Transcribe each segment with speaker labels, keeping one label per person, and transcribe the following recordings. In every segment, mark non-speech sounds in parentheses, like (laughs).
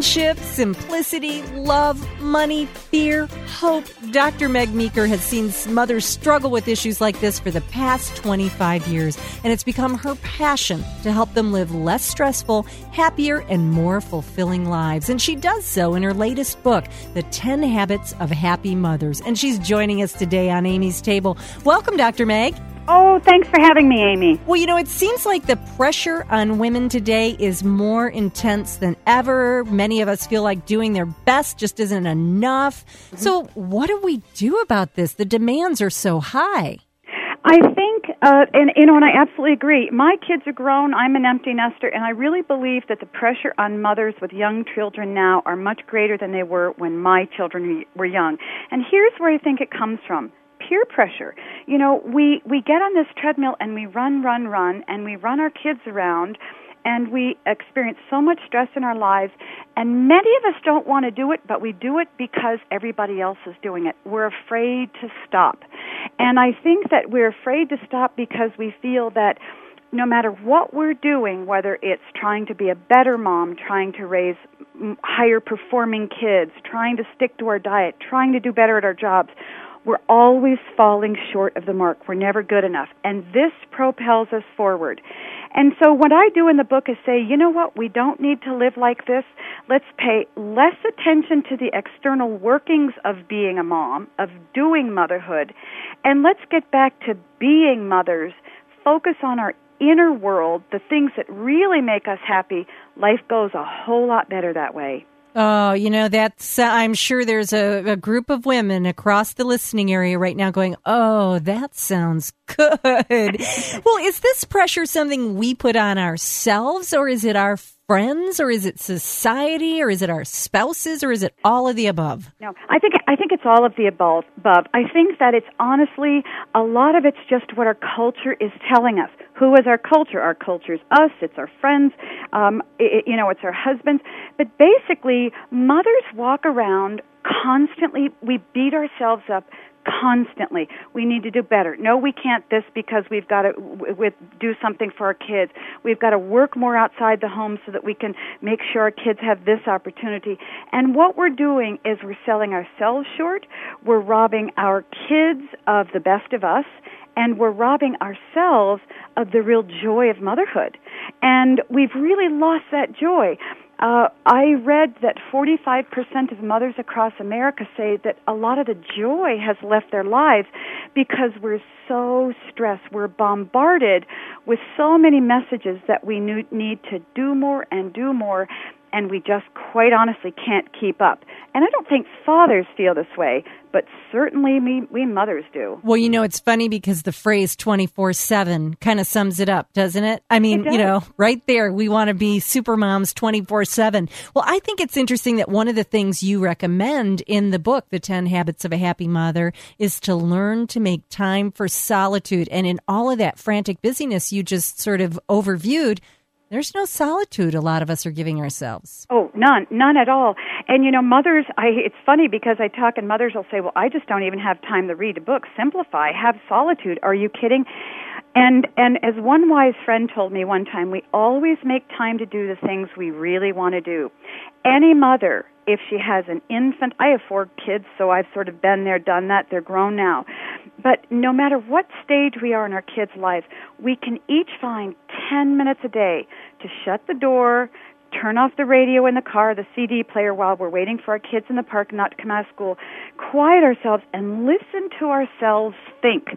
Speaker 1: Friendship, simplicity, love, money, fear, hope. Dr. Meg Meeker has seen mothers struggle with issues like this for the past 25 years, and it's become her passion to help them live less stressful, happier, and more fulfilling lives. And she does so in her latest book, The 10 Habits of Happy Mothers. And she's joining us today on Amy's Table. Welcome, Dr. Meg.
Speaker 2: Oh, thanks for having me, Amy.
Speaker 1: Well, you know, it seems like the pressure on women today is more intense than ever. Many of us feel like doing their best just isn't enough. Mm-hmm. So, what do we do about this? The demands are so high.
Speaker 2: I think, uh, and you know, and I absolutely agree. My kids are grown. I'm an empty nester, and I really believe that the pressure on mothers with young children now are much greater than they were when my children were young. And here's where I think it comes from peer pressure. You know, we we get on this treadmill and we run, run, run, and we run our kids around and we experience so much stress in our lives and many of us don't want to do it but we do it because everybody else is doing it we're afraid to stop and i think that we're afraid to stop because we feel that no matter what we're doing whether it's trying to be a better mom trying to raise higher performing kids trying to stick to our diet trying to do better at our jobs we're always falling short of the mark. We're never good enough. And this propels us forward. And so what I do in the book is say, you know what, we don't need to live like this. Let's pay less attention to the external workings of being a mom, of doing motherhood, and let's get back to being mothers. Focus on our inner world, the things that really make us happy. Life goes a whole lot better that way.
Speaker 1: Oh, you know, that's, uh, I'm sure there's a, a, group of women across the listening area right now going, oh, that sounds good. well, is this pressure something we put on ourselves or is it our friends or is it society or is it our spouses or is it all of the above?
Speaker 2: No, I think I think it's all of the above. I think that it's honestly a lot of it's just what our culture is telling us. Who is our culture? Our culture is us. It's our friends. Um, it, you know, it's our husbands. But basically, mothers walk around constantly. We beat ourselves up constantly. We need to do better. No, we can't this because we've got to with, do something for our kids. We've got to work more outside the home so that we can make sure our kids have this opportunity. And what we're doing is we're selling ourselves short. We're robbing our kids of the best of us and we're robbing ourselves of the real joy of motherhood. And we've really lost that joy. Uh, I read that 45% of mothers across America say that a lot of the joy has left their lives because we're so stressed. We're bombarded with so many messages that we need to do more and do more and we just quite honestly can't keep up. And I don't think fathers feel this way, but certainly we, we mothers do.
Speaker 1: Well, you know, it's funny because the phrase 24 7 kind of sums it up, doesn't it? I mean,
Speaker 2: it
Speaker 1: you know, right there, we want to be super moms 24 7. Well, I think it's interesting that one of the things you recommend in the book, The 10 Habits of a Happy Mother, is to learn to make time for solitude. And in all of that frantic busyness you just sort of overviewed, there's no solitude a lot of us are giving ourselves.
Speaker 2: Oh, none, none at all. And you know, mothers, I it's funny because I talk and mothers will say, "Well, I just don't even have time to read a book. Simplify, have solitude." Are you kidding? And and as one wise friend told me one time, we always make time to do the things we really want to do. Any mother, if she has an infant, I have four kids, so I've sort of been there, done that. They're grown now. But no matter what stage we are in our kids' lives, we can each find 10 minutes a day to shut the door, turn off the radio in the car, the CD player while we're waiting for our kids in the park not to come out of school, quiet ourselves and listen to ourselves think.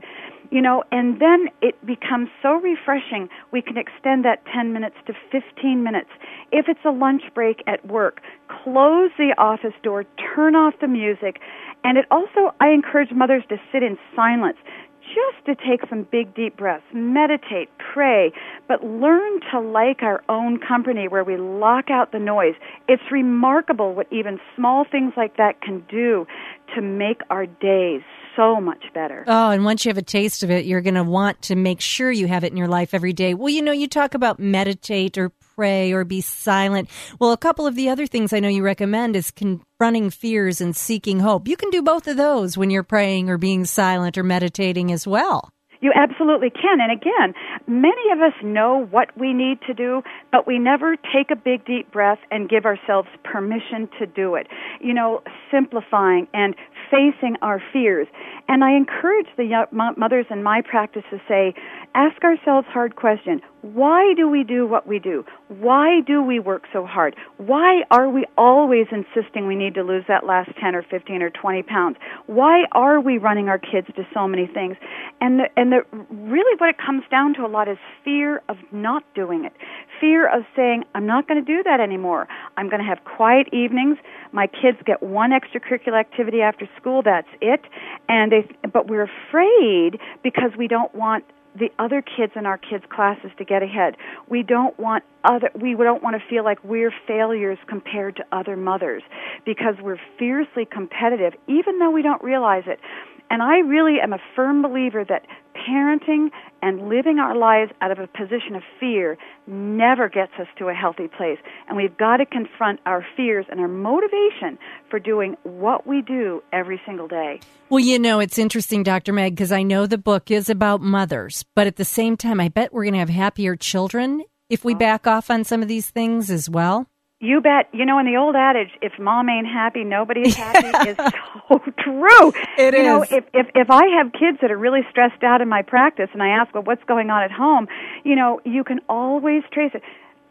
Speaker 2: You know, and then it becomes so refreshing. We can extend that 10 minutes to 15 minutes. If it's a lunch break at work, close the office door, turn off the music, and it also, I encourage mothers to sit in silence just to take some big deep breaths, meditate, pray, but learn to like our own company where we lock out the noise. It's remarkable what even small things like that can do to make our days so much better.
Speaker 1: Oh, and once you have a taste of it, you're going to want to make sure you have it in your life every day. Well, you know, you talk about meditate or pray or be silent. Well, a couple of the other things I know you recommend is confronting fears and seeking hope. You can do both of those when you're praying or being silent or meditating as well.
Speaker 2: You absolutely can. And again, many of us know what we need to do, but we never take a big deep breath and give ourselves permission to do it. You know, simplifying and facing our fears. And I encourage the mothers in my practice to say, ask ourselves hard question. Why do we do what we do? Why do we work so hard? Why are we always insisting we need to lose that last 10 or 15 or 20 pounds? Why are we running our kids to so many things? And the, and the, really what it comes down to a lot is fear of not doing it. Fear of saying, I'm not going to do that anymore. I'm going to have quiet evenings. My kids get one extracurricular activity after school, that's it. And they, but we're afraid because we don't want the other kids in our kids' classes to get ahead. We don't want other we don't want to feel like we're failures compared to other mothers because we're fiercely competitive even though we don't realize it. And I really am a firm believer that parenting and living our lives out of a position of fear never gets us to a healthy place. And we've got to confront our fears and our motivation for doing what we do every single day.
Speaker 1: Well, you know, it's interesting, Dr. Meg, because I know the book is about mothers, but at the same time, I bet we're going to have happier children if we oh. back off on some of these things as well.
Speaker 2: You bet. You know, in the old adage, if mom ain't happy, nobody is (laughs) happy is so (laughs) true.
Speaker 1: It
Speaker 2: you
Speaker 1: is.
Speaker 2: know, if, if if I have kids that are really stressed out in my practice and I ask, well, what's going on at home? You know, you can always trace it.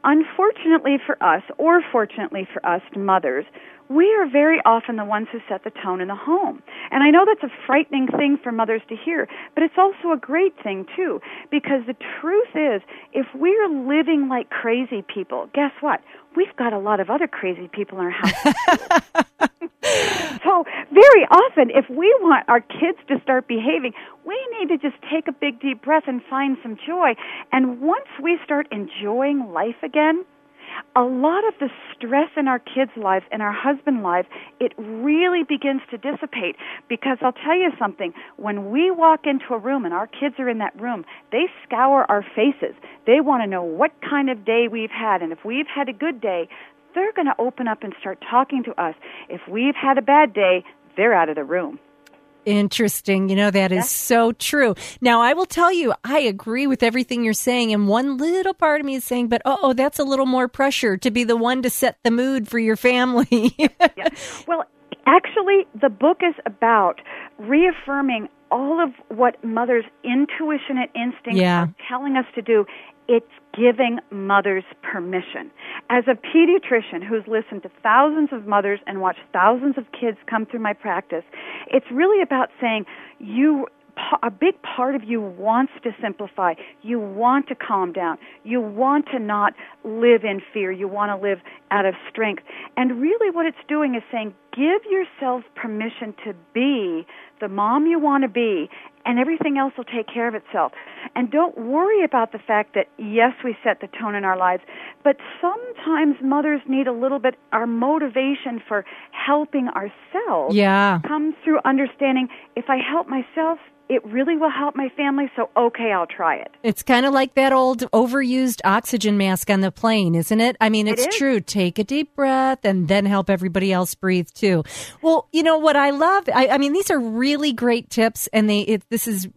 Speaker 2: Unfortunately for us, or fortunately for us mothers, we are very often the ones who set the tone in the home. And I know that's a frightening thing for mothers to hear, but it's also a great thing too, because the truth is, if we're living like crazy people, guess what? We've got a lot of other crazy people in our house. (laughs) so very often, if we want our kids to start behaving, we need to just take a big deep breath and find some joy. And once we start enjoying life again, a lot of the stress in our kids' lives and our husband lives, it really begins to dissipate. Because I'll tell you something, when we walk into a room and our kids are in that room, they scour our faces. They want to know what kind of day we've had. And if we've had a good day, they're going to open up and start talking to us. If we've had a bad day, they're out of the room.
Speaker 1: Interesting. You know, that is so true. Now, I will tell you, I agree with everything you're saying. And one little part of me is saying, but oh, that's a little more pressure to be the one to set the mood for your family. (laughs)
Speaker 2: yeah. Well, actually, the book is about reaffirming all of what mother's intuition and instinct
Speaker 1: yeah.
Speaker 2: are telling us to do it's giving mothers permission. As a pediatrician who's listened to thousands of mothers and watched thousands of kids come through my practice, it's really about saying you a big part of you wants to simplify. You want to calm down. You want to not live in fear. You want to live out of strength. And really, what it's doing is saying, give yourself permission to be the mom you want to be and everything else will take care of itself. And don't worry about the fact that, yes, we set the tone in our lives, but sometimes mothers need a little bit, our motivation for helping ourselves
Speaker 1: yeah.
Speaker 2: comes through understanding if I help myself, it really will help my family, so okay, I'll try it.
Speaker 1: It's kind of like that old overused oxygen mask on the plane, isn't it? I mean, it's
Speaker 2: it
Speaker 1: true. Take a deep breath and then help everybody else breathe too. Well, you know what I love? I, I mean, these are really great tips, and they it, this is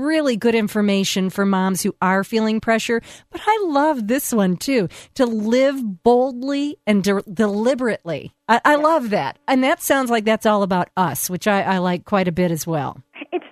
Speaker 1: really good information for moms who are feeling pressure. But I love this one too to live boldly and de- deliberately. I, I, love that. And that sounds like that's all about us, which I, I like quite a bit as well.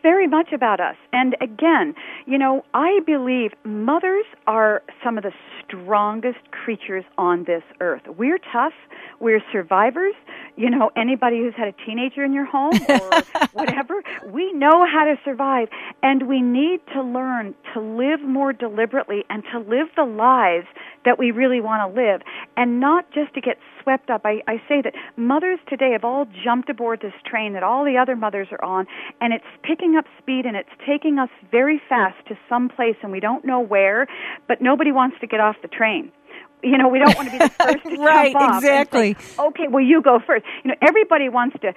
Speaker 2: Very much about us. And again, you know, I believe mothers are some of the strongest creatures on this earth. We're tough. We're survivors. You know, anybody who's had a teenager in your home or (laughs) whatever, we know how to survive. And we need to learn to live more deliberately and to live the lives that we really want to live and not just to get swept up. I, I say that mothers today have all jumped aboard this train that all the other mothers are on and it's picking up speed and it's taking us very fast to some place and we don't know where, but nobody wants to get off the train you know, we don't want to be the (laughs) first to
Speaker 1: right,
Speaker 2: jump off.
Speaker 1: exactly.
Speaker 2: Say, okay, well, you go first. You know, everybody wants to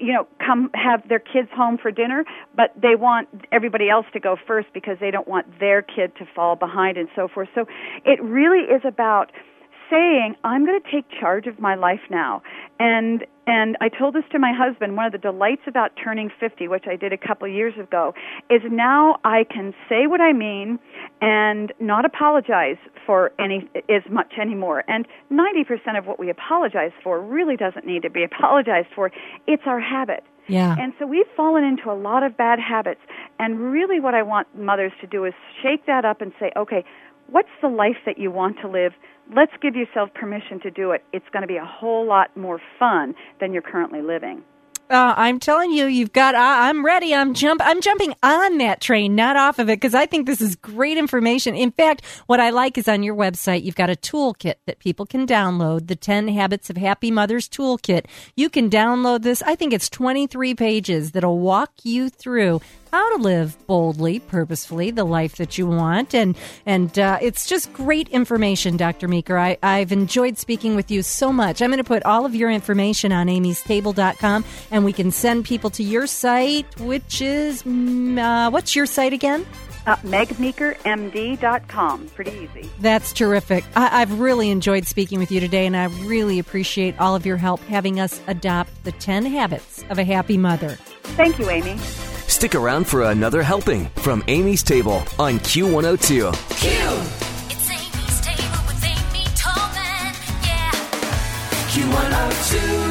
Speaker 2: you know, come have their kids home for dinner, but they want everybody else to go first because they don't want their kid to fall behind and so forth. So it really is about saying, I'm going to take charge of my life now. And and I told this to my husband. One of the delights about turning 50, which I did a couple of years ago, is now I can say what I mean and not apologize for any as much anymore. And 90% of what we apologize for really doesn't need to be apologized for. It's our habit.
Speaker 1: Yeah.
Speaker 2: And so we've fallen into a lot of bad habits. And really, what I want mothers to do is shake that up and say, okay, what's the life that you want to live? let's give yourself permission to do it. It's going to be a whole lot more fun than you're currently living.
Speaker 1: Uh, I'm telling you, you've got. Uh, I'm ready. I'm jump. I'm jumping on that train, not off of it, because I think this is great information. In fact, what I like is on your website, you've got a toolkit that people can download. The Ten Habits of Happy Mothers toolkit. You can download this. I think it's 23 pages that'll walk you through how to live boldly, purposefully, the life that you want. And and uh, it's just great information, Dr. Meeker. I, I've enjoyed speaking with you so much. I'm going to put all of your information on amystable.com and we can send people to your site, which is, mm, uh, what's your site again?
Speaker 2: Uh, megmeekermd.com. Pretty easy.
Speaker 1: That's terrific. I- I've really enjoyed speaking with you today, and I really appreciate all of your help having us adopt the 10 habits of a happy mother.
Speaker 2: Thank you, Amy.
Speaker 3: Stick around for another helping from Amy's Table on Q102.
Speaker 4: Q! Oh it's Amy's Table with Amy Tobin, yeah. Q102.